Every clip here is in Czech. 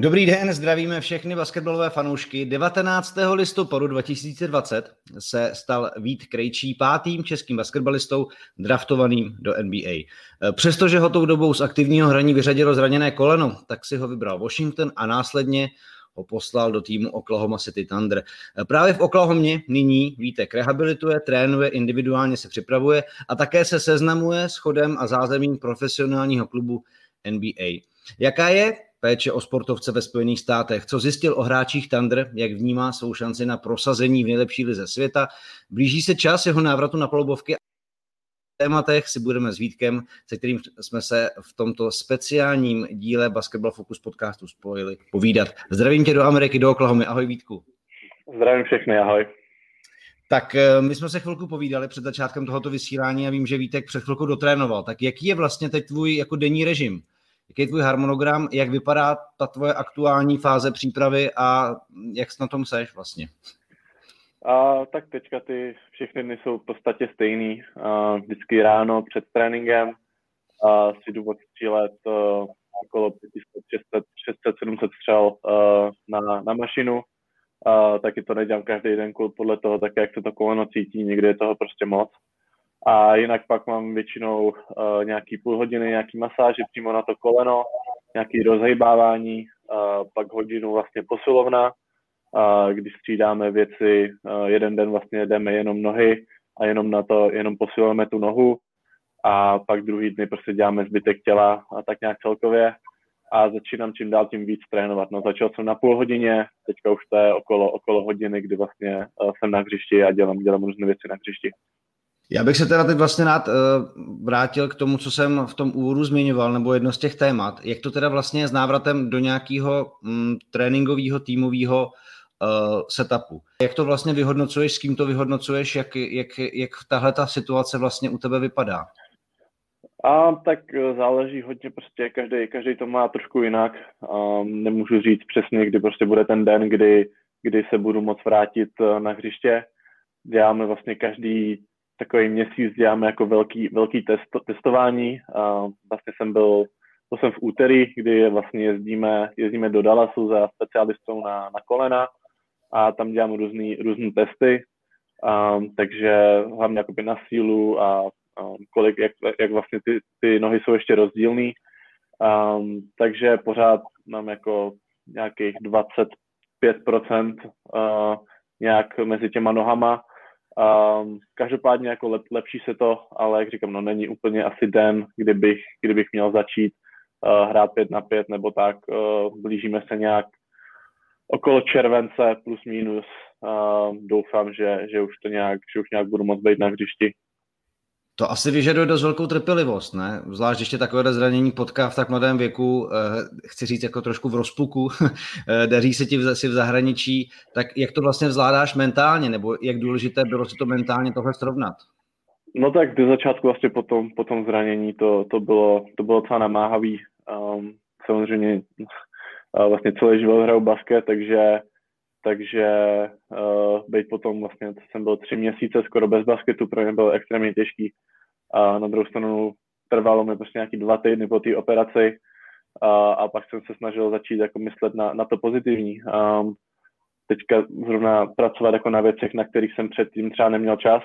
Dobrý den, zdravíme všechny basketbalové fanoušky. 19. listopadu 2020 se stal Vít Krejčí pátým českým basketbalistou draftovaným do NBA. Přestože ho tou dobou z aktivního hraní vyřadilo zraněné koleno, tak si ho vybral Washington a následně ho poslal do týmu Oklahoma City Thunder. Právě v Oklahomě nyní Vítek rehabilituje, trénuje, individuálně se připravuje a také se seznamuje s chodem a zázemím profesionálního klubu NBA. Jaká je péče o sportovce ve Spojených státech. Co zjistil o hráčích Thunder, jak vnímá svou šanci na prosazení v nejlepší lize světa. Blíží se čas jeho návratu na polubovky tématech si budeme s Vítkem, se kterým jsme se v tomto speciálním díle Basketball Focus podcastu spojili povídat. Zdravím tě do Ameriky, do Oklahomy. Ahoj Vítku. Zdravím všechny, ahoj. Tak eh, my jsme se chvilku povídali před začátkem tohoto vysílání a vím, že Vítek před chvilkou dotrénoval. Tak jaký je vlastně teď tvůj jako denní režim? Jaký je tvůj harmonogram, jak vypadá ta tvoje aktuální fáze přípravy a jak na tom seš vlastně? A, tak teďka ty všechny dny jsou v podstatě stejný. A, vždycky ráno před tréninkem a, si jdu odstřílet uh, okolo 500, 600, 600, 700 střel uh, na, na mašinu. A, taky to nedělám každý den podle toho, tak jak se to koleno cítí, někdy je toho prostě moc. A jinak pak mám většinou uh, nějaký půl hodiny, nějaký masáže přímo na to koleno, nějaký rozhejbávání, uh, pak hodinu vlastně posilovna, uh, když střídáme věci, uh, jeden den vlastně jdeme jenom nohy a jenom na to, jenom posilujeme tu nohu a pak druhý dny prostě děláme zbytek těla a tak nějak celkově a začínám čím dál tím víc trénovat. No začal jsem na půl hodině, teďka už to je okolo, okolo hodiny, kdy vlastně uh, jsem na hřišti a dělám, dělám různé věci na hřišti. Já bych se teda teď vlastně rád uh, vrátil k tomu, co jsem v tom úvodu zmiňoval, nebo jedno z těch témat. Jak to teda vlastně je s návratem do nějakého um, tréninkového, týmového uh, setupu? Jak to vlastně vyhodnocuješ, s kým to vyhodnocuješ, jak, jak, jak tahle ta situace vlastně u tebe vypadá? A tak eh, záleží hodně prostě, každý, každý to má trošku jinak. Um, nemůžu říct přesně, kdy prostě bude ten den, kdy, kdy se budu moct vrátit na hřiště. Děláme vlastně každý takový měsíc děláme jako velký, velký test, testování. A vlastně jsem byl, to jsem v úterý, kdy vlastně jezdíme, jezdíme do Dallasu za specialistou na, na kolena a tam děláme různý, různý testy, a, takže hlavně jakoby na sílu a, a kolik, jak, jak vlastně ty, ty nohy jsou ještě rozdílný. Um, takže pořád mám jako nějakých 25% uh, nějak mezi těma nohama Um, každopádně jako lep, lepší se to, ale jak říkám, no není úplně asi den, kdybych, kdybych měl začít uh, hrát pět na pět nebo tak. Uh, blížíme se nějak okolo července plus minus. Uh, doufám, že, že už to nějak, že už nějak budu moct být na hřišti. To asi vyžaduje dost velkou trpělivost, ne? Zvlášť ještě takové zranění potká v tak mladém věku, eh, chci říct jako trošku v rozpuku, eh, daří se ti v, si v zahraničí, tak jak to vlastně zvládáš mentálně, nebo jak důležité bylo si to mentálně tohle srovnat? No tak do začátku vlastně po tom, po tom zranění to, to, bylo, to bylo docela namáhavý. Um, samozřejmě uh, vlastně celý život hraju basket, takže takže uh, být potom vlastně, jsem byl tři měsíce skoro bez basketu, pro mě bylo extrémně těžký. A na druhou stranu trvalo mi prostě nějaký dva týdny po té operaci a, a pak jsem se snažil začít jako myslet na, na to pozitivní. Um, teďka zrovna pracovat jako na věcech, na kterých jsem předtím třeba neměl čas,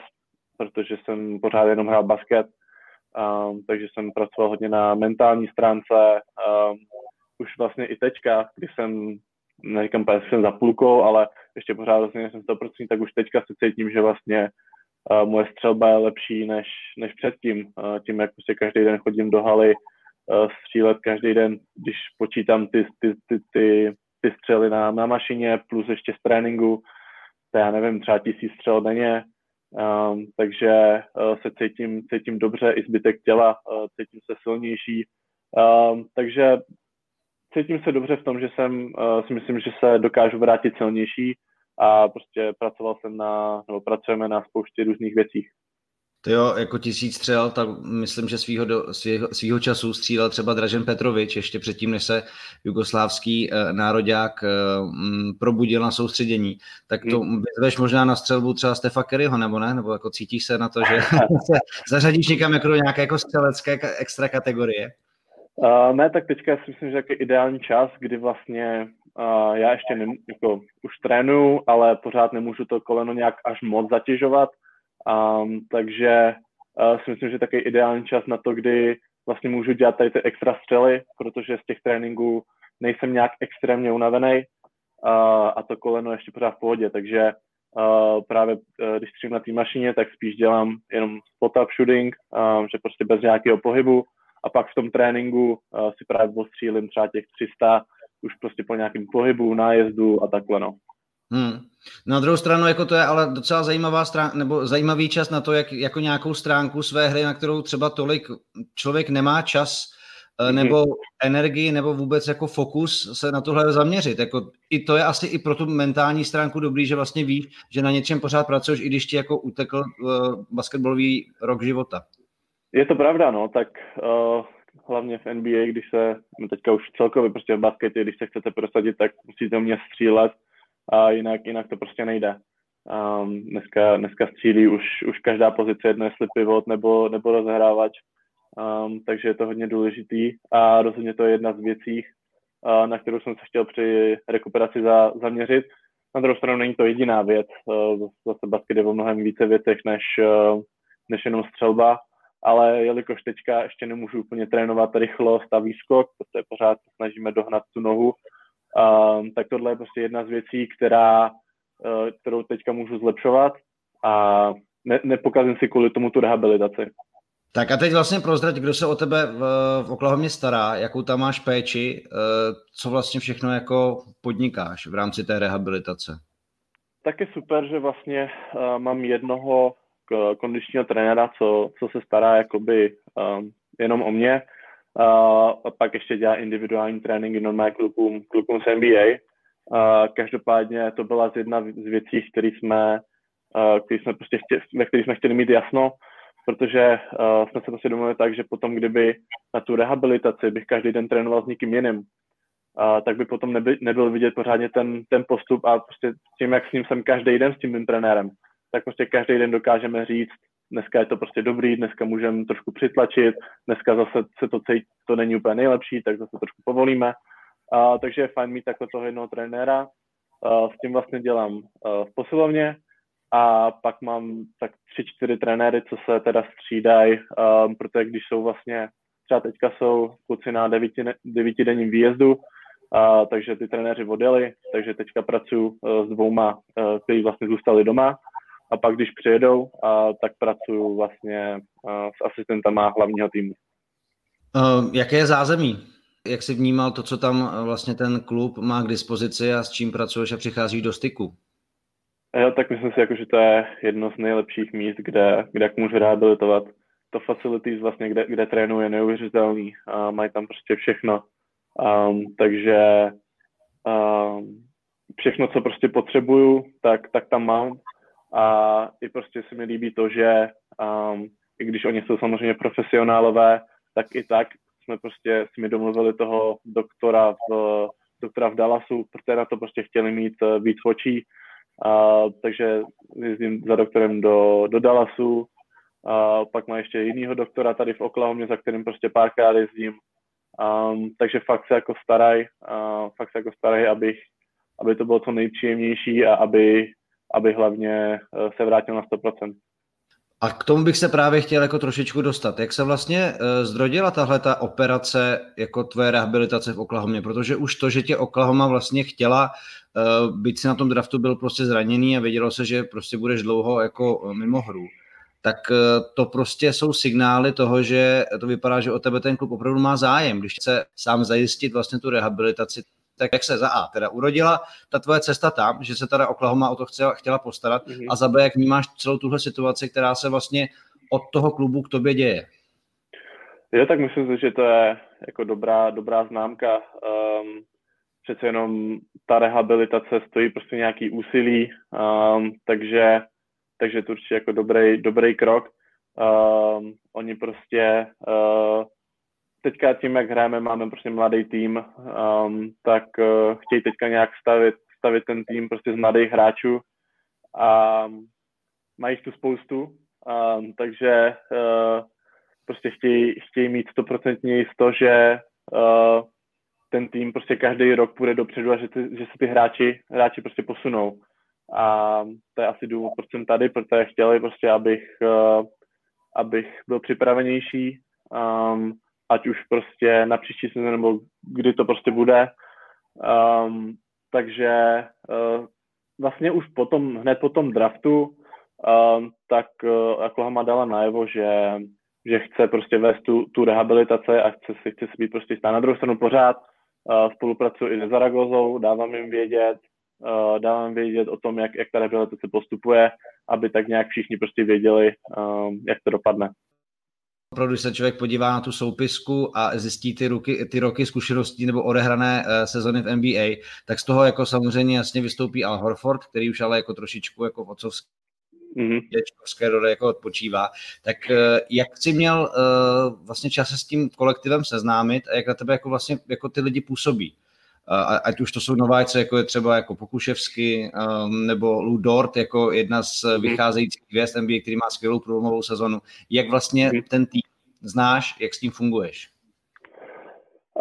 protože jsem pořád jenom hrál basket, um, takže jsem pracoval hodně na mentální stránce. Um, už vlastně i teďka, když jsem, neříkám, že jsem za půlkou, ale ještě pořád vlastně jsem 100%, tak už teďka se cítím, že vlastně uh, moje střelba je lepší než, než předtím. Uh, tím, jak prostě každý den chodím do haly uh, střílet každý den, když počítám ty, ty, ty, ty, ty střely na, na mašině plus ještě z tréninku, to já nevím, třeba tisíc střel denně, um, takže uh, se cítím, cítím dobře, i zbytek těla, uh, cítím se silnější, um, takže cítím se dobře v tom, že jsem, uh, si myslím, že se dokážu vrátit silnější a prostě pracoval jsem na, nebo pracujeme na spoustě různých věcí. To jo, jako tisíc střel, tak myslím, že svýho, do, svýho, svýho času střílel třeba Dražen Petrovič, ještě předtím, než se jugoslávský eh, nároďák eh, m, probudil na soustředění. Tak to hmm. vyzveš možná na střelbu třeba Stefa Kerryho, nebo ne? Nebo jako cítíš se na to, že se zařadíš někam jako do nějaké jako střelecké extra kategorie? Uh, ne, tak teďka si myslím, že je ideální čas, kdy vlastně uh, já ještě ne, jako, už trénuju, ale pořád nemůžu to koleno nějak až moc zatěžovat, um, takže uh, si myslím, že taky ideální čas na to, kdy vlastně můžu dělat tady ty extra střely, protože z těch tréninků nejsem nějak extrémně unavený. Uh, a to koleno ještě pořád v pohodě, takže uh, právě uh, když střím na té mašině, tak spíš dělám jenom spot-up shooting, um, že prostě bez nějakého pohybu a pak v tom tréninku uh, si právě ostřílím třeba těch 300 už prostě po nějakém pohybu, nájezdu a takhle no. Hmm. Na druhou stranu, jako to je ale docela zajímavá stránka, nebo zajímavý čas na to, jak jako nějakou stránku své hry, na kterou třeba tolik člověk nemá čas mm-hmm. nebo energii, nebo vůbec jako fokus se na tohle zaměřit. Jako, I to je asi i pro tu mentální stránku dobrý, že vlastně víš, že na něčem pořád pracuješ, i když ti jako utekl uh, basketbalový rok života. Je to pravda, no, tak uh, hlavně v NBA, když se, no teďka už celkově prostě v basketě, když se chcete prosadit, tak musíte mě střílet a jinak, jinak to prostě nejde. Um, dneska, dneska střílí už, už každá pozice jedno, jestli pivot nebo, nebo rozehrávač, um, takže je to hodně důležitý a rozhodně to je jedna z věcí, uh, na kterou jsem se chtěl při rekuperaci za, zaměřit. Na druhou stranu není to jediná věc, uh, zase basket je o mnohem více věcech než, uh, než jenom střelba, ale jelikož teďka ještě nemůžu úplně trénovat rychlost a výskok, protože pořád snažíme dohnat tu nohu, um, tak tohle je prostě jedna z věcí, která, uh, kterou teďka můžu zlepšovat a ne, nepokazím si kvůli tomu tu rehabilitaci. Tak a teď vlastně prozrať, kdo se o tebe v, v Oklahomě stará, jakou tam máš péči, uh, co vlastně všechno jako podnikáš v rámci té rehabilitace? Tak je super, že vlastně uh, mám jednoho kondičního trenéra, co, co se stará jakoby um, jenom o mě. Uh, pak ještě dělá individuální tréninky normálně klukům, klukům z NBA. Uh, každopádně to byla z jedna z věcí, které jsme, uh, který jsme prostě chtěli, ve kterých jsme chtěli mít jasno, protože uh, jsme se prostě domluvili tak, že potom, kdyby na tu rehabilitaci bych každý den trénoval s někým jiným, uh, tak by potom neby, nebyl vidět pořádně ten, ten postup a prostě tím, jak s ním jsem každý den s tím mým trenérem, tak prostě každý den dokážeme říct, dneska je to prostě dobrý, dneska můžeme trošku přitlačit, dneska zase se to cítí, to není úplně nejlepší, tak zase trošku povolíme. A, takže je fajn mít takhle toho jednoho trenéra. A, s tím vlastně dělám a, v posilovně a pak mám tak tři, čtyři trenéry, co se teda střídají, protože když jsou vlastně, třeba teďka jsou kluci na devíti, devítidenním výjezdu, a, takže ty trenéři odjeli, takže teďka pracuji s dvouma, kteří vlastně zůstali doma a pak, když přijedou, a, tak pracuju vlastně a, s asistentama hlavního týmu. Jaké je zázemí? Jak jsi vnímal to, co tam vlastně ten klub má k dispozici a s čím pracuješ a přicházíš do styku? Jo, tak myslím si, jako, že to je jedno z nejlepších míst, kde, kde můžu rehabilitovat. To facilities vlastně, kde, kde trénuji, je neuvěřitelný. A mají tam prostě všechno. Um, takže um, všechno, co prostě potřebuju, tak, tak tam mám a i prostě se mi líbí to, že um, i když oni jsou samozřejmě profesionálové, tak i tak jsme prostě si mi domluvili toho doktora v, doktora v Dallasu, protože na to prostě chtěli mít uh, víc očí, uh, takže jezdím za doktorem do, do Dallasu, uh, pak má ještě jinýho doktora tady v Oklahomě, za kterým prostě párkrát jezdím, um, takže fakt se jako staraj, uh, fakt se jako staraj, abych, aby to bylo co nejpříjemnější a aby aby hlavně eh, se vrátil na 100%. A k tomu bych se právě chtěl jako trošičku dostat. Jak se vlastně uh, zrodila tahle ta operace jako tvoje rehabilitace v Oklahomě? Protože už to, že tě Oklahoma vlastně chtěla, uh, byť si na tom draftu byl prostě zraněný a vědělo se, že prostě budeš dlouho jako mimo hru, tak to prostě jsou signály toho, že to vypadá, že o tebe ten klub opravdu má zájem. Když chce sám zajistit vlastně tu rehabilitaci, tak jak se za A teda urodila ta tvoje cesta tam, že se teda Oklahoma o to chtěla, chtěla postarat mm-hmm. a za B, jak vnímáš celou tuhle situaci, která se vlastně od toho klubu k tobě děje? Jo, tak myslím si, že to je jako dobrá, dobrá známka. Um, přece jenom ta rehabilitace stojí prostě nějaký úsilí, um, takže, takže to určitě jako dobrý, dobrý krok. Um, oni prostě uh, teďka tím, jak hrajeme, máme prostě mladý tým, um, tak uh, chtějí teďka nějak stavit, stavit ten tým prostě z mladých hráčů a mají tu spoustu, um, takže uh, prostě chtějí, chtějí mít stoprocentně jisto, že uh, ten tým prostě každý rok půjde dopředu a že, ty, že se ty hráči, hráči prostě posunou. A to je asi důvod, proč jsem tady, protože chtěli prostě, abych, uh, abych byl připravenější, um, ať už prostě na příští sezónu nebo kdy to prostě bude. Um, takže uh, vlastně už potom, hned po tom draftu, um, tak uh, Oklahoma dala najevo, že, že chce prostě vést tu, tu rehabilitaci a chce si, chce si být prostě stát na druhou stranu pořád. Uh, spolupracuji i se Zaragozou, dávám jim vědět, uh, dávám vědět o tom, jak, jak ta rehabilitace postupuje, aby tak nějak všichni prostě věděli, um, jak to dopadne opravdu, když se člověk podívá na tu soupisku a zjistí ty, ruky, ty roky zkušeností nebo odehrané uh, sezony v NBA, tak z toho jako samozřejmě jasně vystoupí Al Horford, který už ale jako trošičku jako v otcovské mm-hmm. roli jako odpočívá. Tak uh, jak jsi měl uh, vlastně čas se s tím kolektivem seznámit a jak na tebe jako vlastně jako ty lidi působí? Ať už to jsou nováčce, jako je třeba jako Pokuševsky, um, nebo Lou Dort, jako jedna z mhm. vycházejících hvězd NBA, který má skvělou průlomovou sezonu. Jak vlastně mhm. ten tým znáš, jak s tím funguješ?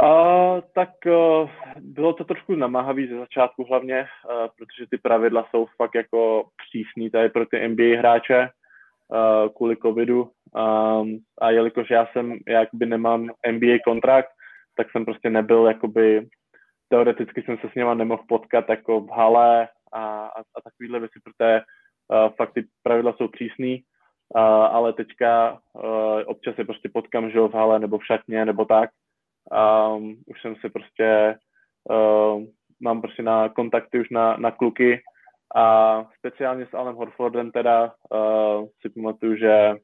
Uh, tak uh, bylo to trošku namáhavý ze začátku hlavně, uh, protože ty pravidla jsou fakt jako přísný tady pro ty NBA hráče uh, kvůli covidu um, a jelikož já jsem, jakby nemám NBA kontrakt, tak jsem prostě nebyl jakoby teoreticky jsem se s něma nemohl potkat jako v hale a, a, a takovýhle věci, protože uh, fakt ty pravidla jsou přísný, uh, ale teďka uh, občas se prostě potkám, že v hale nebo v šatně nebo tak. Um, už jsem si prostě, uh, mám prostě na kontakty už na, na kluky a speciálně s Alem Horfordem teda uh, si pamatuju, že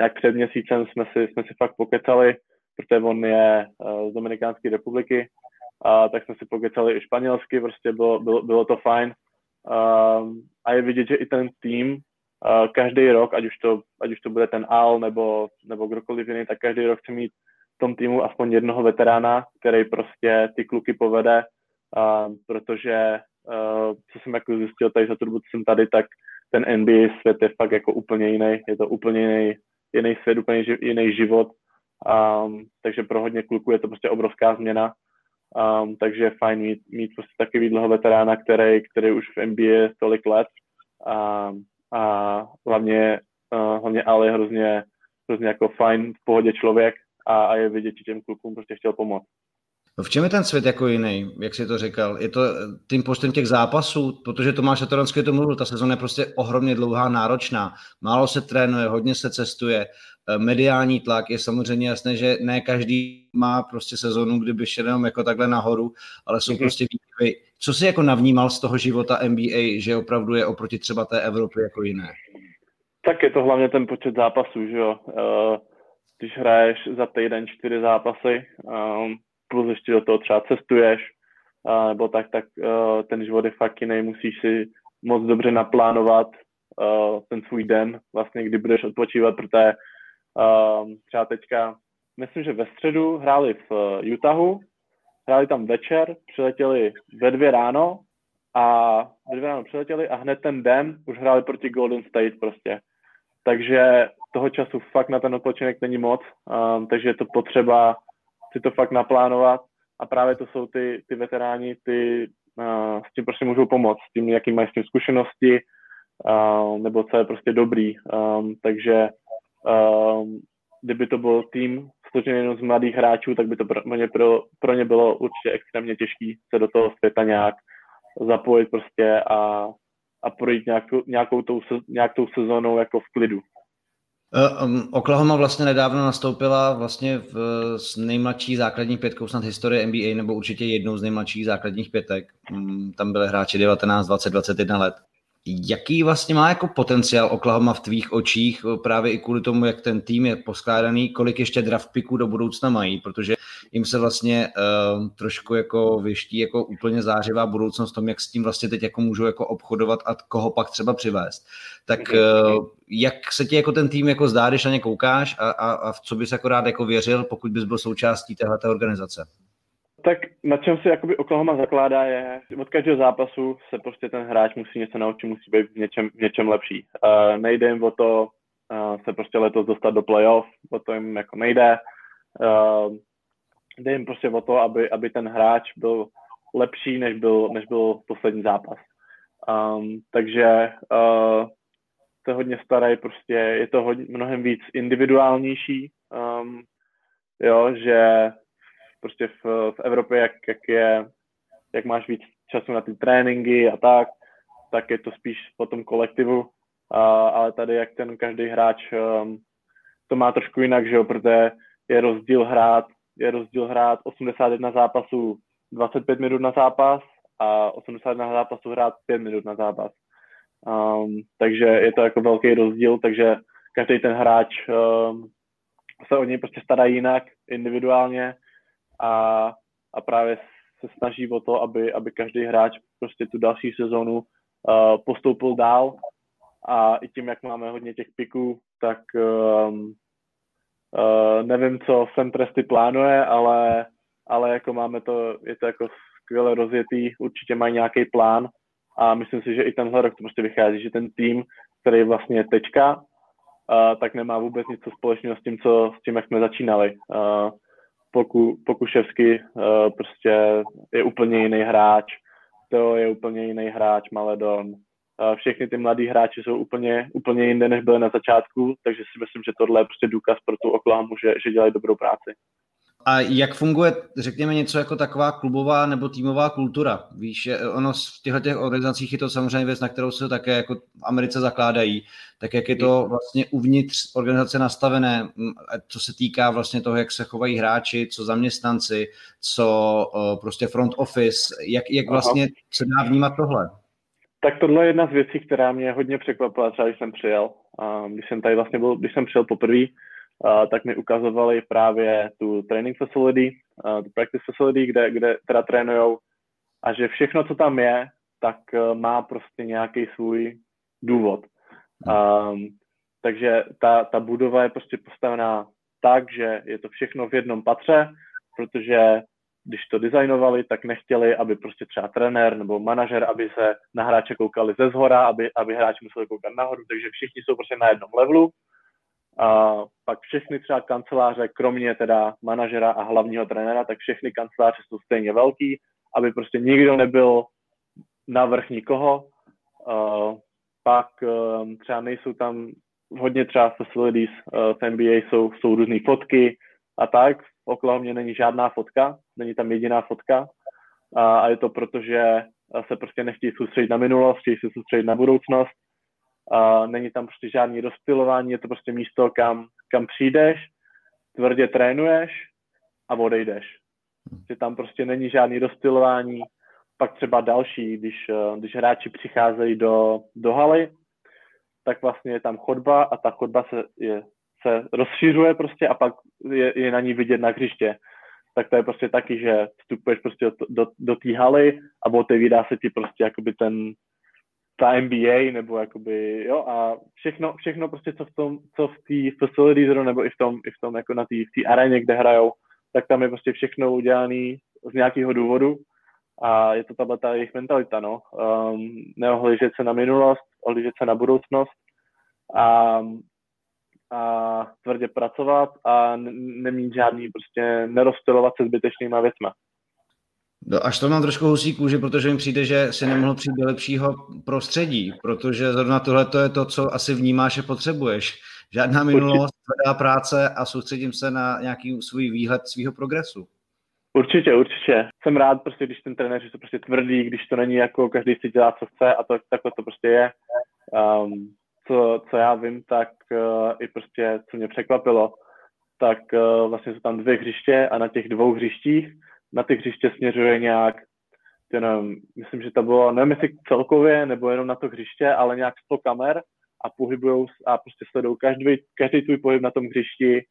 jak před měsícem jsme si, jsme si fakt pokecali, protože on je uh, z Dominikánské republiky a tak jsme si pokecali i španělsky, prostě bylo, bylo, bylo to fajn. A, a je vidět, že i ten tým a každý rok, ať už, to, ať už to bude ten Al nebo, nebo kdokoliv jiný, tak každý rok chce mít v tom týmu aspoň jednoho veterána, který prostě ty kluky povede, a, protože a, co jsem jako zjistil tady za tu dobu, co jsem tady, tak ten NBA svět je fakt jako úplně jiný, je to úplně jiný, jiný svět, úplně jiný život, um, takže pro hodně kluků je to prostě obrovská změna Um, takže je fajn mít, mít prostě takovýhle veterána, který, který už v NBA tolik let a, a hlavně, uh, hlavně Ale je hrozně, hrozně jako fajn, v pohodě člověk a, a je vidět, že těm klukům prostě chtěl pomoct. V čem je ten svět jako jiný, jak jsi to říkal? Je to tím počtem těch zápasů, protože Tomáš Satoranský to mluvil, ta sezóna je prostě ohromně dlouhá, náročná. Málo se trénuje, hodně se cestuje, eh, mediální tlak, je samozřejmě jasné, že ne každý má prostě sezonu, kdyby šel jenom jako takhle nahoru, ale jsou mm-hmm. prostě výkyvy. Co jsi jako navnímal z toho života NBA, že opravdu je oproti třeba té Evropě jako jiné? Tak je to hlavně ten počet zápasů, že jo. Uh, když hraješ za týden čtyři zápasy, um, plus ještě do toho třeba cestuješ, a, nebo tak, tak ten život je fakt jiný, musíš si moc dobře naplánovat ten svůj den, vlastně kdy budeš odpočívat, protože uh, třeba teďka, myslím, že ve středu hráli v uh, Utahu, hráli tam večer, přiletěli ve dvě ráno a ve dvě ráno přiletěli a hned ten den už hráli proti Golden State prostě. Takže toho času fakt na ten odpočinek není moc, um, takže je to potřeba si to fakt naplánovat a právě to jsou ty, ty veteráni, ty uh, s tím prostě můžou pomoct, s tím, jaký mají s tím zkušenosti, uh, nebo co je prostě dobrý. Um, takže um, kdyby to byl tým složený jenom z mladých hráčů, tak by to pro ně, pro, pro ně bylo určitě extrémně těžké se do toho světa nějak zapojit prostě a, a projít nějakou, nějakou tou, nějak tou sezónou jako v klidu. Um, Oklahoma vlastně nedávno nastoupila vlastně v, s nejmladší základní pětkou snad historie NBA, nebo určitě jednou z nejmladších základních pětek. Um, tam byly hráči 19, 20, 21 let. Jaký vlastně má jako potenciál Oklahoma v tvých očích právě i kvůli tomu, jak ten tým je poskládaný, kolik ještě draft picků do budoucna mají, protože jim se vlastně uh, trošku jako vyští jako úplně zářivá budoucnost tom, jak s tím vlastně teď jako můžou jako obchodovat a koho pak třeba přivést. Tak uh, jak se ti jako ten tým jako zdá, když na ně koukáš a, a, a v co bys jako rád jako věřil, pokud bys byl součástí téhle organizace? Tak na čem se jakoby Oklahoma zakládá je, od každého zápasu se prostě ten hráč musí něco naučit, musí být v něčem, v něčem lepší. Uh, nejde jen o to uh, se prostě letos dostat do playoff, o to jim jako nejde. Uh, jde jim prostě o to, aby, aby ten hráč byl lepší, než byl, než byl poslední zápas. Um, takže uh, se hodně starají, prostě je to hodně, mnohem víc individuálnější, um, jo, že prostě v, v Evropě, jak, jak, je, jak máš víc času na ty tréninky a tak, tak je to spíš po tom kolektivu, uh, ale tady jak ten každý hráč um, to má trošku jinak, že jo, protože je rozdíl hrát, je rozdíl hrát 81 zápasů 25 minut na zápas a 81 zápasů hrát 5 minut na zápas. Um, takže je to jako velký rozdíl, takže každý ten hráč um, se o něj prostě stará jinak, individuálně a, a právě se snaží o to, aby, aby každý hráč prostě tu další sezonu uh, postoupil dál a i tím, jak máme hodně těch piků, tak um, uh, nevím, co sem Presty plánuje, ale, ale jako máme to, je to jako skvěle rozjetý, určitě mají nějaký plán a myslím si, že i tenhle rok to prostě vychází, že ten tým, který vlastně je tečka, uh, tak nemá vůbec nic společného s tím, co, s tím, jak jsme začínali. Uh, Poku, Pokuševsky uh, prostě je úplně jiný hráč, to je úplně jiný hráč, Maledon. Uh, všechny ty mladí hráči jsou úplně, úplně jinde, než byly na začátku, takže si myslím, že tohle je prostě důkaz pro tu Oklahomu, že, že dělají dobrou práci. A jak funguje, řekněme, něco jako taková klubová nebo týmová kultura? Víš, ono v těchto těch organizacích je to samozřejmě věc, na kterou se také jako v Americe zakládají. Tak jak je to vlastně uvnitř organizace nastavené, co se týká vlastně toho, jak se chovají hráči, co zaměstnanci, co prostě front office, jak, jak vlastně Aha. se dá vnímat tohle? Tak tohle je jedna z věcí, která mě hodně překvapila, třeba když jsem přijel. Když jsem tady vlastně byl, když jsem přijel poprvé, tak mi ukazovali právě tu training facility, uh, tu practice facility, kde, kde teda trénujou. A že všechno, co tam je, tak uh, má prostě nějaký svůj důvod. Um, takže ta, ta budova je prostě postavená tak, že je to všechno v jednom patře, protože když to designovali, tak nechtěli, aby prostě třeba trenér nebo manažer, aby se na hráče koukali ze zhora, aby, aby hráči museli koukat nahoru, takže všichni jsou prostě na jednom levelu a pak všechny třeba kanceláře, kromě teda manažera a hlavního trenéra, tak všechny kanceláře jsou stejně velký, aby prostě nikdo nebyl navrch nikoho. Uh, pak um, třeba nejsou tam hodně třeba facilities uh, v NBA jsou, jsou různé fotky a tak. Okolo mě není žádná fotka, není tam jediná fotka a je to proto, že se prostě nechtějí soustředit na minulost, chtějí se soustředit na budoucnost a není tam prostě žádný rozptilování, je to prostě místo, kam, kam přijdeš, tvrdě trénuješ a odejdeš. Že tam prostě není žádný rozptilování. Pak třeba další, když, eh, když hráči přicházejí do, do haly, tak vlastně je tam chodba a ta chodba se, je, se rozšiřuje prostě a pak je, je na ní vidět na hřiště. Tak to je prostě taky, že vstupuješ prostě do, do, do té haly a otevírá se ti prostě jakoby ten, ta NBA, nebo jakoby, jo, a všechno, všechno prostě, co v tom, co v té facility nebo i v tom, i v tom jako na té aréně, kde hrajou, tak tam je prostě všechno udělané z nějakého důvodu a je to tahle ta jejich mentalita, no. Um, neohlížet se na minulost, ohlížet se na budoucnost a, a tvrdě pracovat a nemít žádný prostě nerozptilovat se zbytečnýma věcma. No, až to mám trošku husí kůži, protože mi přijde, že si nemohl přijít do lepšího prostředí, protože zrovna tohle to je to, co asi vnímáš a potřebuješ. Žádná minulost, tvrdá práce a soustředím se na nějaký svůj výhled svého progresu. Určitě, určitě. Jsem rád, prostě, když ten trenér je to prostě tvrdý, když to není jako každý si dělá, co chce a to, takhle to prostě je. Um, co, co já vím, tak uh, i prostě, co mě překvapilo, tak uh, vlastně jsou tam dvě hřiště a na těch dvou hřištích na ty hřiště směřuje nějak, nevím, myslím, že to bylo, nevím jestli celkově, nebo jenom na to hřiště, ale nějak 100 kamer a pohybují a prostě sledují každý, každý tvůj pohyb na tom hřišti,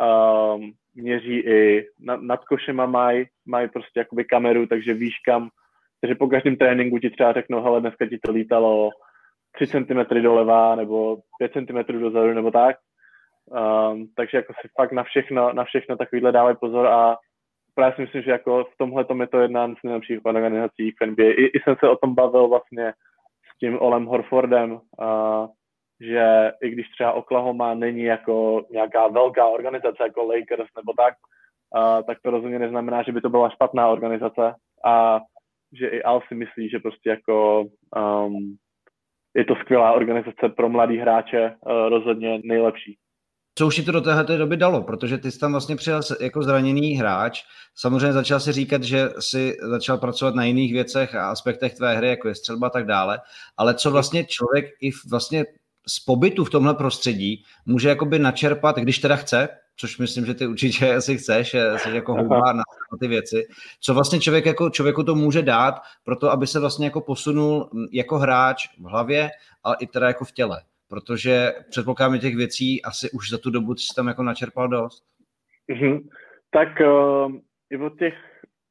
um, měří i na, nad košema mají, mají prostě jakoby kameru, takže víš kam, takže po každém tréninku ti třeba řeknou, hele, dneska ti to lítalo 3 cm doleva nebo 5 cm dozadu nebo tak. Um, takže jako si fakt na všechno, na všechno takovýhle dávají pozor a právě si myslím, že jako v tomhle tom je to jedna z nejlepších organizací v NBA. I, I jsem se o tom bavil vlastně s tím Olem Horfordem, a, že i když třeba Oklahoma není jako nějaká velká organizace jako Lakers nebo tak, uh, tak to rozhodně neznamená, že by to byla špatná organizace a že i Al si myslí, že prostě jako um, je to skvělá organizace pro mladý hráče, uh, rozhodně nejlepší. Co už ti to do téhle doby dalo, protože ty jsi tam vlastně přijel jako zraněný hráč, samozřejmě začal si říkat, že si začal pracovat na jiných věcech a aspektech tvé hry, jako je střelba a tak dále, ale co vlastně člověk i vlastně z pobytu v tomhle prostředí může jakoby načerpat, když teda chce, což myslím, že ty určitě asi chceš, jsi jako houba na ty věci. Co vlastně člověk jako člověku to může dát pro to, aby se vlastně jako posunul jako hráč v hlavě, ale i teda jako v těle. Protože předpokládám těch věcí asi už za tu dobu jsi tam jako načerpal dost. Mm-hmm. Tak uh, i od těch,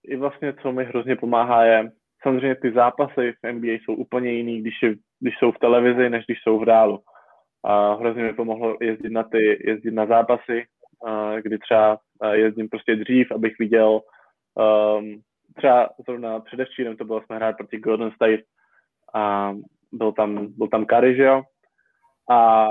i vlastně, co mi hrozně pomáhá, je samozřejmě ty zápasy v NBA jsou úplně jiný, když, je, když jsou v televizi, než když jsou v reálu. A hrozně mi pomohlo jezdit na ty, jezdit na zápasy, kdy třeba jezdím prostě dřív, abych viděl um, třeba zrovna předevčírem to bylo jsme hrát proti Golden State a byl tam, byl tam Curry, že jo? A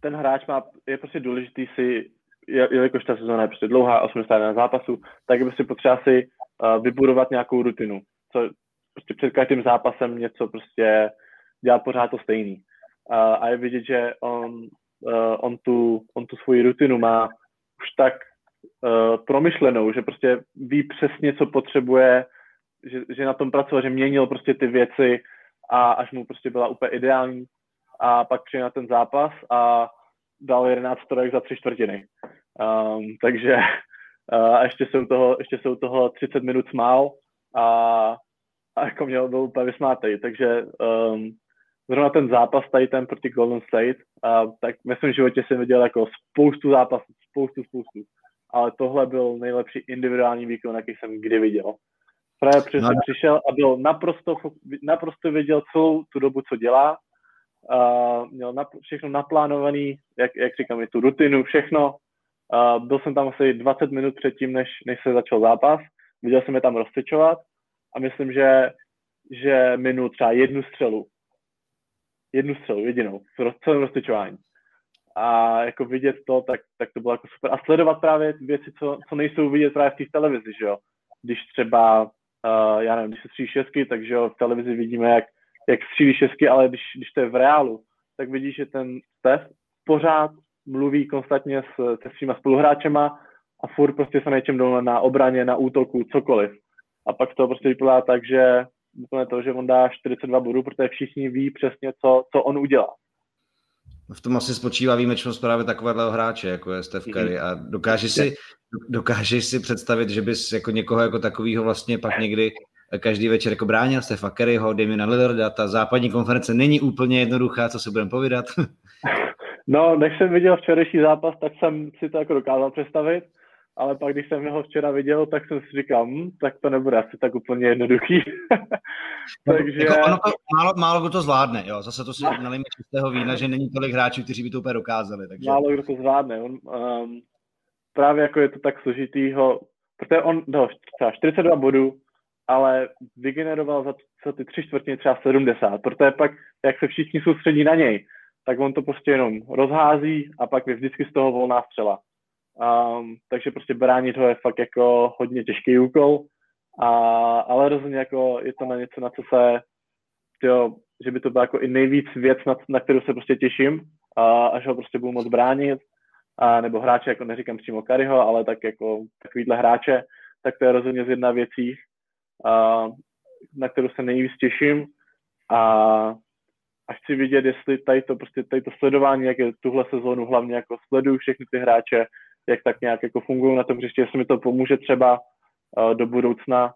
ten hráč má, je prostě důležitý si, jelikož ta sezóna je prostě dlouhá, 81 zápasů, tak je prostě potřeba si uh, vybudovat nějakou rutinu. Co, prostě před každým zápasem něco prostě dělat pořád to stejný. Uh, a je vidět, že on, uh, on, tu, on tu svoji rutinu má už tak uh, promyšlenou, že prostě ví přesně, co potřebuje, že, že na tom pracoval, že měnil prostě ty věci a až mu prostě byla úplně ideální a pak přijde na ten zápas a dal 11 strojek za tři čtvrtiny. Um, takže uh, ještě jsou toho, ještě jsou toho 30 minut smál a, a jako měl byl úplně vysmátej, takže um, zrovna ten zápas tady ten proti Golden State, uh, tak ve svém životě jsem viděl jako spoustu zápasů, spoustu, spoustu. Ale tohle byl nejlepší individuální výkon, jaký jsem kdy viděl. Právě přesně no. přišel a byl naprosto, naprosto věděl celou tu dobu, co dělá. Uh, měl na, všechno naplánovaný, jak, jak říkám, i tu rutinu, všechno. Uh, byl jsem tam asi 20 minut předtím, než, než se začal zápas. Viděl jsem je tam rozcvičovat a myslím, že, že minul třeba jednu střelu. Jednu střelu, jedinou, v celém rozcvičování a jako vidět to, tak, tak to bylo jako super. A sledovat právě věci, co, co nejsou vidět právě v té televizi, že jo. Když třeba, uh, já nevím, když se střílí šestky, takže jo, v televizi vidíme, jak, jak střílí šestky, ale když, když to je v reálu, tak vidíš, že ten Steph pořád mluví konstantně s, se svýma spoluhráčema a furt prostě se něčem dole na obraně, na útoku, cokoliv. A pak to prostě vypadá tak, že úplně to, že on dá 42 bodů, protože všichni ví přesně, co, co on udělá. V tom asi spočívá výjimečnost právě takového hráče, jako je Steph Curry a dokážeš si, dokážeš si představit, že bys jako někoho jako takového vlastně pak někdy každý večer jako bránil Stefa Curryho, Damiena Lillarda, ta západní konference není úplně jednoduchá, co si budeme povídat. No, než jsem viděl včerejší zápas, tak jsem si to jako dokázal představit, ale pak, když jsem ho včera viděl, tak jsem si říkal, hm, tak to nebude asi tak úplně jednoduchý. Takže... Jako ono to, málo, málo kdo to zvládne, jo. Zase to si no. nalijeme čistého vína, že není tolik hráčů, kteří by to úplně dokázali. Takže... Málo kdo to zvládne. On, um, právě jako je to tak složitýho, protože on dal třeba 42 bodů, ale vygeneroval za, za ty tři čtvrtiny třeba 70, protože pak, jak se všichni soustředí na něj, tak on to prostě jenom rozhází a pak je vždycky z toho volná střela. Um, takže prostě bránit ho je fakt jako hodně těžký úkol, a, ale rozhodně jako je to na něco, na co se, tyjo, že by to byla jako i nejvíc věc, na, na kterou se prostě těším, a, až ho prostě budu moc bránit, a, nebo hráče, jako neříkám přímo Kariho, ale tak jako takovýhle hráče, tak to je rozhodně z jedna věcí, a, na kterou se nejvíc těším. A, a chci vidět, jestli tady to, prostě tady to sledování, jak je tuhle sezónu, hlavně jako sleduju všechny ty hráče, jak tak nějak jako fungují na tom hřišti, jestli mi to pomůže třeba uh, do budoucna.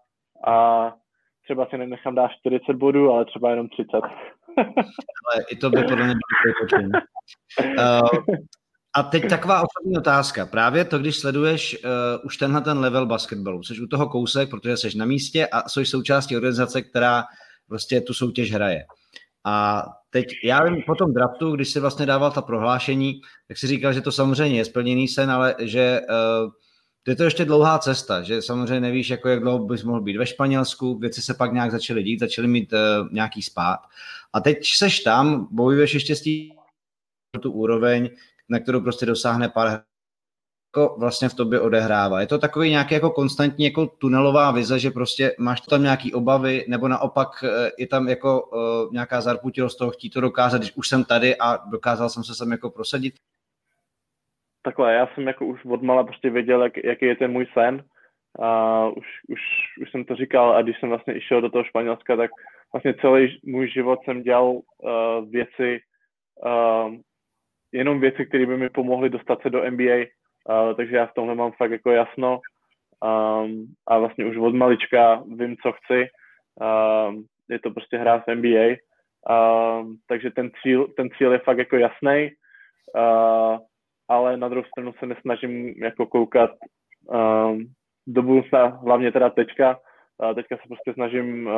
A třeba si nenechám dát 40 bodů, ale třeba jenom 30. ale i to by podle mě bylo uh, A teď taková osobní otázka. Právě to, když sleduješ uh, už tenhle ten level basketbalu, jsi u toho kousek, protože jsi na místě a jsi součástí organizace, která prostě tu soutěž hraje. A teď já vím po tom draftu, když si vlastně dával ta prohlášení, tak si říkal, že to samozřejmě je splněný sen, ale že uh, je to ještě dlouhá cesta, že samozřejmě nevíš, jako jak dlouho bys mohl být ve Španělsku, věci se pak nějak začaly dít, začaly mít uh, nějaký spát. A teď seš tam, bojuješ ještě s tím tu úroveň, na kterou prostě dosáhne pár jako vlastně v tobě odehrává. Je to takový nějaký jako konstantní jako tunelová vize, že prostě máš tam nějaký obavy, nebo naopak eh, je tam jako uh, nějaká zarputilost toho chtít to dokázat, když už jsem tady a dokázal jsem se sem jako prosadit? Takhle, já jsem jako už od mala prostě věděl, jak, jaký je ten můj sen. A už, už, už jsem to říkal a když jsem vlastně išel do toho Španělska, tak vlastně celý můj život jsem dělal uh, věci, uh, jenom věci, které by mi pomohly dostat se do NBA Uh, takže já v tomhle mám fakt jako jasno um, a vlastně už od malička vím, co chci. Um, je to prostě hra v NBA, um, takže ten cíl, ten cíl je fakt jako jasný, uh, ale na druhou stranu se nesnažím jako koukat um, do budoucna, hlavně teda teďka. Uh, teďka se prostě snažím uh,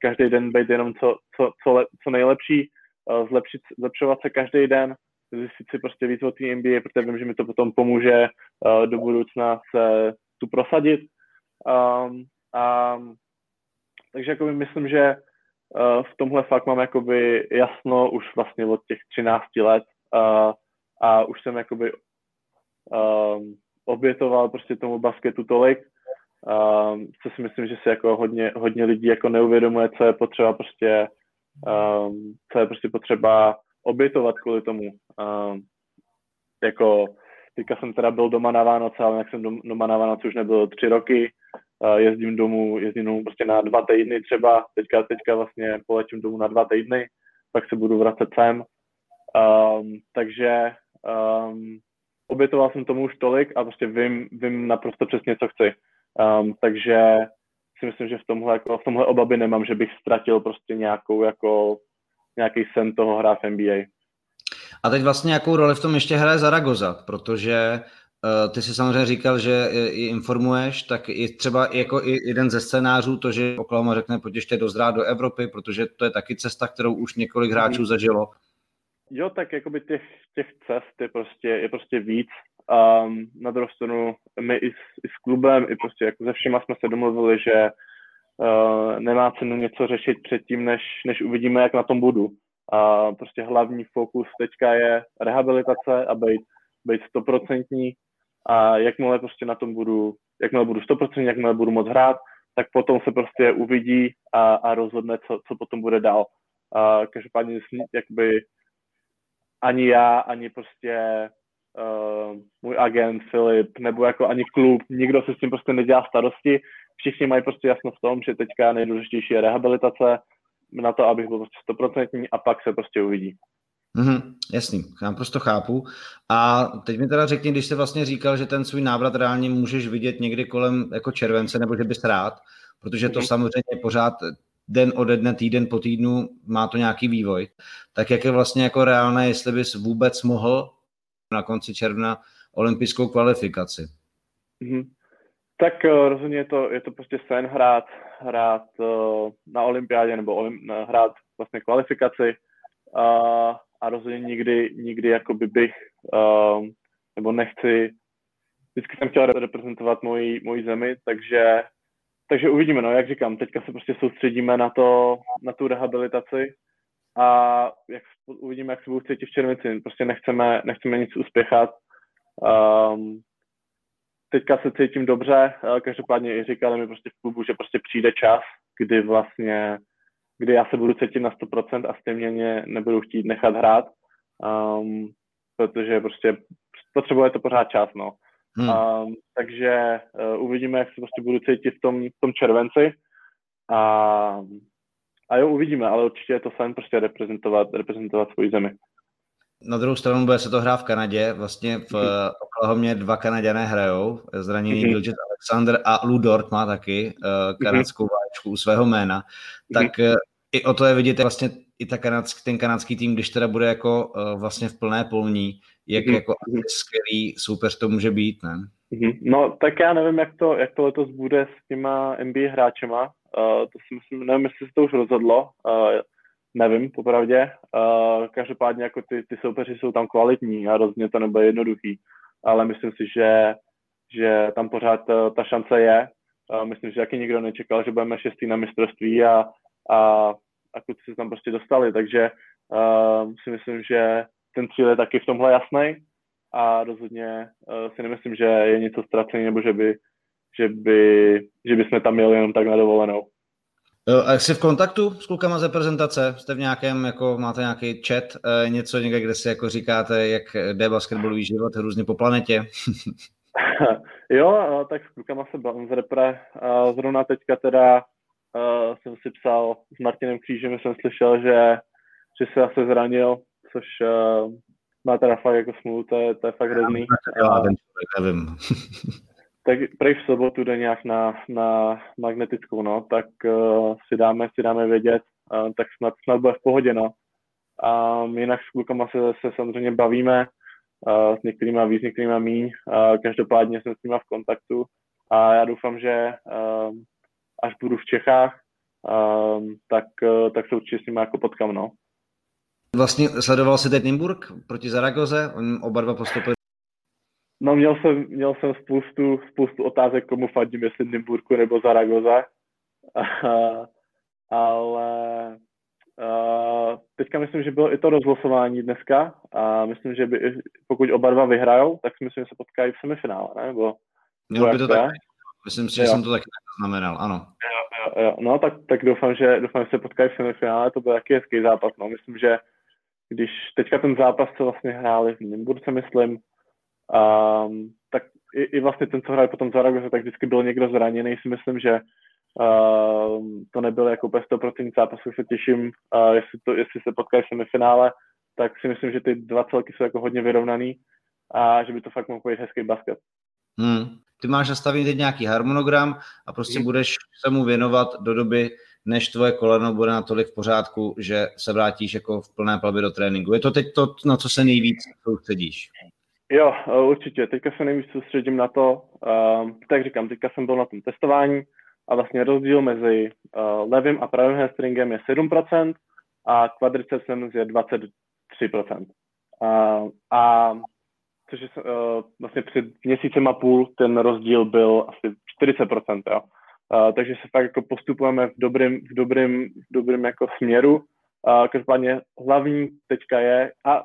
každý den být jenom co, co, co, le, co nejlepší, uh, zlepšit, zlepšovat se každý den, zjistit si prostě víc o té NBA, protože vím, že mi to potom pomůže uh, do budoucna se tu prosadit. Um, a, takže jako myslím, že uh, v tomhle fakt mám jakoby jasno už vlastně od těch 13 let uh, a už jsem jakoby um, obětoval prostě tomu basketu tolik, um, co si myslím, že si jako hodně, hodně lidí jako neuvědomuje, co je potřeba prostě um, co je prostě potřeba obětovat kvůli tomu. Uh, jako teďka jsem teda byl doma na Vánoce, ale jak jsem doma na Vánoce už nebyl tři roky, uh, jezdím domů, jezdím domů prostě na dva týdny třeba, teďka, teďka vlastně poletím domů na dva týdny, pak se budu vracet sem. Um, takže um, obětoval jsem tomu už tolik a prostě vím, vím naprosto přesně, co chci. Um, takže si myslím, že v tomhle, jako, v tomhle obaby nemám, že bych ztratil prostě nějakou jako nějaký sen toho hrát v NBA. A teď vlastně jakou roli v tom ještě hraje Zaragoza, protože uh, ty si samozřejmě říkal, že i informuješ, tak i třeba jako i jeden ze scénářů, to, že Oklahoma řekne, pojď ještě dozrát do Evropy, protože to je taky cesta, kterou už několik hráčů zažilo. Jo, tak jakoby těch, těch cest je prostě, je prostě víc. Um, na druhou stranu my i s, i s klubem, i prostě jako se všema jsme se domluvili, že uh, nemá cenu něco řešit předtím, než, než uvidíme, jak na tom budu. A prostě hlavní fokus teďka je rehabilitace a být, být stoprocentní. A jakmile prostě na tom budu, jakmile budu stoprocentní, jakmile budu moc hrát, tak potom se prostě uvidí a, a rozhodne, co, co potom bude dál. A každopádně jakby ani já, ani prostě uh, můj agent Filip, nebo jako ani klub, nikdo se s tím prostě nedělá starosti, všichni mají prostě jasno v tom, že teďka nejdůležitější je rehabilitace na to, abych byl prostě stoprocentní a pak se prostě uvidí. Mm-hmm, jasný, já prostě chápu. A teď mi teda řekni, když jsi vlastně říkal, že ten svůj návrat reálně můžeš vidět někdy kolem jako července, nebo že bys rád, protože to mm-hmm. samozřejmě pořád den ode dne, týden po týdnu má to nějaký vývoj. Tak jak je vlastně jako reálné, jestli bys vůbec mohl na konci června olympijskou kvalifikaci? Mm-hmm. Tak uh, rozhodně je to, je to prostě sen hrát, hrát uh, na olympiádě nebo olim, hrát vlastně kvalifikaci uh, a rozhodně nikdy, nikdy jakoby bych uh, nebo nechci vždycky jsem chtěl reprezentovat moji, moji zemi, takže, takže uvidíme, no, jak říkám, teďka se prostě soustředíme na to, na tu rehabilitaci a jak uvidíme, jak se budu cítit v červenci. Prostě nechceme, nechceme nic uspěchat. Um, teďka se cítím dobře, každopádně i říkali mi prostě v klubu, že prostě přijde čas, kdy vlastně, kdy já se budu cítit na 100% a stejně mě nebudu chtít nechat hrát, um, protože prostě potřebuje to pořád čas, no. Hmm. Um, takže uh, uvidíme, jak se prostě budu cítit v tom, v tom červenci a, a jo, uvidíme, ale určitě je to sen prostě reprezentovat, reprezentovat svoji zemi. Na druhou stranu bude se to hrát v Kanadě. Vlastně v mm-hmm. Oklahomě dva Kanaděné hrajou. Zraněný mm-hmm. Gilgit Alexander a Lou Dort má taky uh, kanadskou mm-hmm. váčku u svého jména. Tak mm-hmm. i o to je vidět vlastně i ta kanadsk, ten kanadský tým, když teda bude jako uh, vlastně v plné polní, jak mm-hmm. jako skvělý soupeř to může být, ne? Mm-hmm. No, tak já nevím, jak to, jak to letos bude s těma NBA hráčema. Uh, to si myslím, nevím, jestli se to už rozhodlo. Uh, Nevím, popravdě. Uh, každopádně jako ty, ty soupeři jsou tam kvalitní a rozhodně to nebude jednoduchý. Ale myslím si, že, že tam pořád uh, ta šance je. Uh, myslím, že taky nikdo nečekal, že budeme šestý na mistrovství a, a, a kluci se tam prostě dostali. Takže uh, si myslím, že ten cíl je taky v tomhle jasný a rozhodně uh, si nemyslím, že je něco ztracený nebo že by, že by, že by jsme tam měli jenom tak na dovolenou. A jsi v kontaktu s klukama z reprezentace? Jste v nějakém, jako máte nějaký chat, eh, něco někde, kde si jako říkáte, jak jde basketbalový život různě po planetě? jo, tak s klukama se bavím z repre. Zrovna teďka teda uh, jsem si psal s Martinem Křížem, jsem slyšel, že, že se asi zranil, což uh, má teda fakt jako smůlu, to je, to je fakt hrozný. Já ten člověk, nevím. tak prej v sobotu jde nějak na, na magnetickou, no, tak uh, si dáme, si dáme vědět, uh, tak snad, snad bude v pohodě, no. A jinak s klukama se, se samozřejmě bavíme, uh, s některými víc, s některými míň, uh, každopádně jsem s nimi v kontaktu a já doufám, že uh, až budu v Čechách, uh, tak, uh, tak se určitě s nimi jako potkám, no. Vlastně sledoval jsi teď proti Zaragoze? Oni oba dva postupili No měl jsem, měl jsem spoustu, spoustu otázek, komu fandím, jestli Nymburku nebo Zaragoza. ale uh, teďka myslím, že bylo i to rozlosování dneska a myslím, že by, pokud oba dva vyhrajou, tak si myslím, že se potkají v semifinále, ne? Nebo, Mělo by to tak. Myslím si, že jo. jsem to taky znamenal, ano. Jo, jo, jo. No, tak, tak doufám, že, doufám, že se potkají v semifinále, to byl taky hezký zápas. No. Myslím, že když teďka ten zápas, co vlastně hráli v Nymburce, myslím, Um, tak i, i vlastně ten, co hraje potom Zaragoza, tak vždycky byl někdo zraněný, si myslím, že uh, to nebyl jako úplně 100% zápas, se těším, uh, jestli, to, jestli se potkají v semifinále, tak si myslím, že ty dva celky jsou jako hodně vyrovnaný a že by to fakt mohl být hezký basket. Hmm. Ty máš nastavený teď nějaký harmonogram a prostě hmm. budeš se mu věnovat do doby, než tvoje koleno bude natolik v pořádku, že se vrátíš jako v plné plavbě do tréninku. Je to teď to, na co se nejvíc soustředíš? Jo, eh, určitě. Teďka se nejvíc soustředím na to, uh, tak říkám, teďka jsem byl na tom testování a vlastně rozdíl mezi uh, levým a pravým hamstringem je 7% a kvadricepsem je 23%. Uh, a což je uh, vlastně před měsícem a půl ten rozdíl byl asi 40%, jo. Uh, takže se fakt jako postupujeme v dobrém, v dobrém, v dobrém jako směru. Uh, každopádně hlavní teďka je, a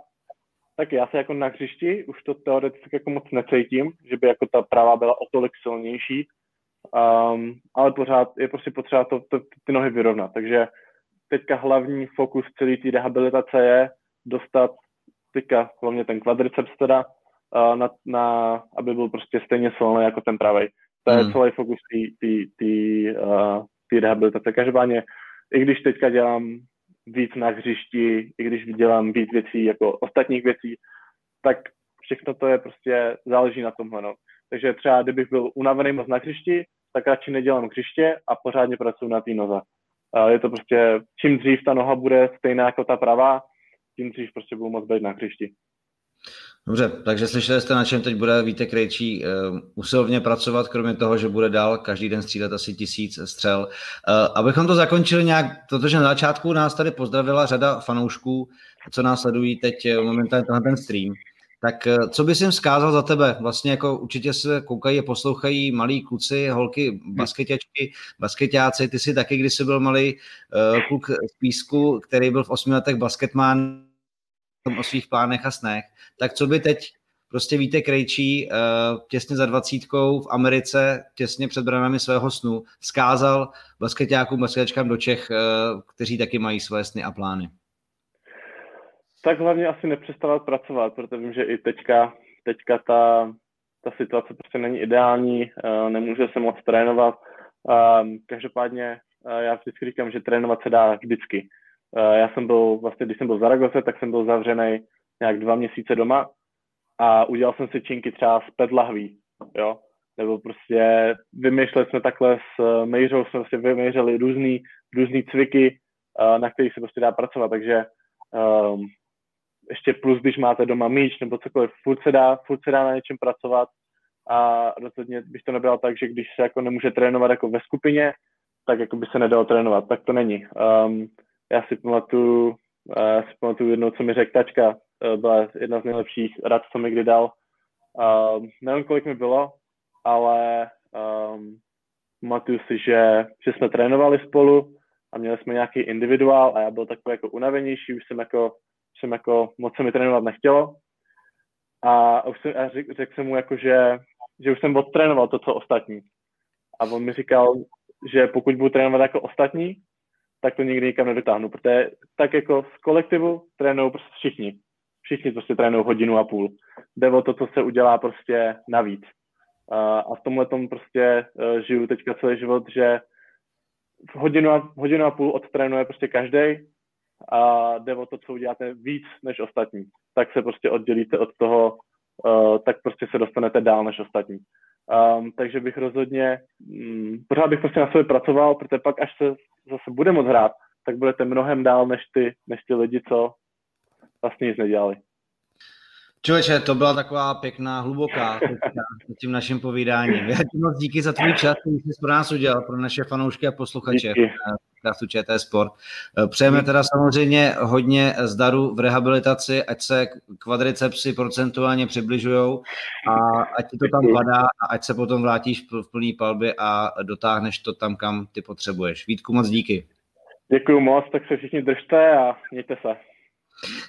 tak já se jako na hřišti už to teoreticky jako moc necítím, že by jako ta práva byla o tolik silnější, um, ale pořád je prostě potřeba to, to, ty nohy vyrovnat. Takže teďka hlavní fokus celé té rehabilitace je dostat teďka hlavně ten kvadriceps teda, uh, na, na, aby byl prostě stejně silný jako ten pravý. To je hmm. celý fokus té rehabilitace. Každopádně, i když teďka dělám víc na hřišti, i když dělám víc věcí jako ostatních věcí, tak všechno to je prostě, záleží na tomhle. No. Takže třeba kdybych byl unavený moc na hřišti, tak radši nedělám hřiště a pořádně pracuji na té noze. Je to prostě, čím dřív ta noha bude stejná jako ta pravá, tím dřív prostě budu moc být na hřišti. Dobře, takže slyšeli jste, na čem teď bude Vítek Krejčí uh, usilovně pracovat, kromě toho, že bude dál každý den střílet asi tisíc střel. Uh, abychom to zakončili nějak, protože na začátku nás tady pozdravila řada fanoušků, co nás sledují teď eh, momentálně tenhle ten stream. Tak co bys jim zkázal za tebe? Vlastně jako určitě se koukají a poslouchají malí kluci, holky, basketěčky, basketáci. Ty jsi taky, když jsi byl malý uh, kluk z Písku, který byl v osmi letech basketmán, o svých plánech a snech, tak co by teď prostě víte Krejčí uh, těsně za dvacítkou v Americe, těsně před branami svého snu, zkázal basketákům, basketačkám do Čech, uh, kteří taky mají své sny a plány? Tak hlavně asi nepřestávat pracovat, protože vím, že i teďka, teďka ta, ta situace prostě není ideální, uh, nemůže se moc trénovat. Uh, každopádně já vždycky říkám, že trénovat se dá vždycky. Uh, já jsem byl, vlastně když jsem byl v Zaragoze, tak jsem byl zavřený nějak dva měsíce doma a udělal jsem si činky třeba z pet lahví, jo, nebo prostě vymýšleli jsme takhle s Mejřou, jsme prostě vymýšleli různý, různý cviky, uh, na kterých se prostě dá pracovat, takže um, ještě plus, když máte doma míč nebo cokoliv, furt se dá, furt se dá na něčem pracovat a rozhodně bych to nebral tak, že když se jako nemůže trénovat jako ve skupině, tak jako by se nedalo trénovat, tak to není. Um, já si pamatuju, uh, si pamatuju jednou, co mi řekl tačka, uh, byla jedna z nejlepších rad, co mi kdy dal. Uh, nevím, kolik mi bylo, ale um, pamatuju si, že, že jsme trénovali spolu a měli jsme nějaký individuál a já byl takový jako unavenější, už jsem jako jsem jako, moc se mi trénovat nechtělo. A už jsem, a řek, řekl jsem mu jako, že, že už jsem odtrénoval to, co ostatní. A on mi říkal, že pokud budu trénovat jako ostatní, tak to nikdy nikam nedotáhnu, protože tak jako z kolektivu trénují prostě všichni. Všichni prostě trénují hodinu a půl. Jde o to, co se udělá prostě navíc. A v tomhle tom prostě e, žiju teďka celý život, že hodinu a, hodinu a půl odtrénuje prostě každý a jde o to, co uděláte víc než ostatní. Tak se prostě oddělíte od toho, uh, tak prostě se dostanete dál než ostatní. Um, takže bych rozhodně, um, pořád bych prostě na sobě pracoval, protože pak až se zase bude moc hrát, tak budete mnohem dál než ty, než ty lidi, co vlastně nic nedělali. Člověče, to byla taková pěkná, hluboká tím naším povídáním. Já ti moc díky za tvůj čas, který jsi pro nás udělal, pro naše fanoušky a posluchače podcastu ČT Sport. Přejeme teda samozřejmě hodně zdaru v rehabilitaci, ať se kvadricepsy procentuálně přibližují a ať ti to tam padá a ať se potom vrátíš v plný palbě a dotáhneš to tam, kam ty potřebuješ. Vítku, moc díky. Děkuji moc, tak se všichni držte a mějte se.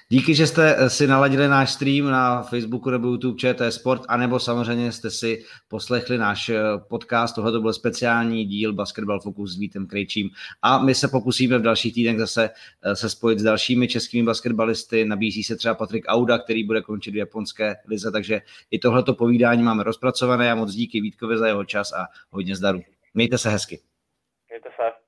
Díky, že jste eh, si naladili náš stream na Facebooku nebo YouTube ČT Sport, anebo samozřejmě jste si poslechli náš eh, podcast. Tohle to byl speciální díl Basketball Focus s Vítem Krejčím a my se pokusíme v dalších týdnech zase eh, se spojit s dalšími českými basketbalisty. Nabízí se třeba Patrik Auda, který bude končit v japonské lize, takže i tohleto povídání máme rozpracované. Já moc díky Vítkovi za jeho čas a hodně zdaru. Mějte se hezky. Mějte se.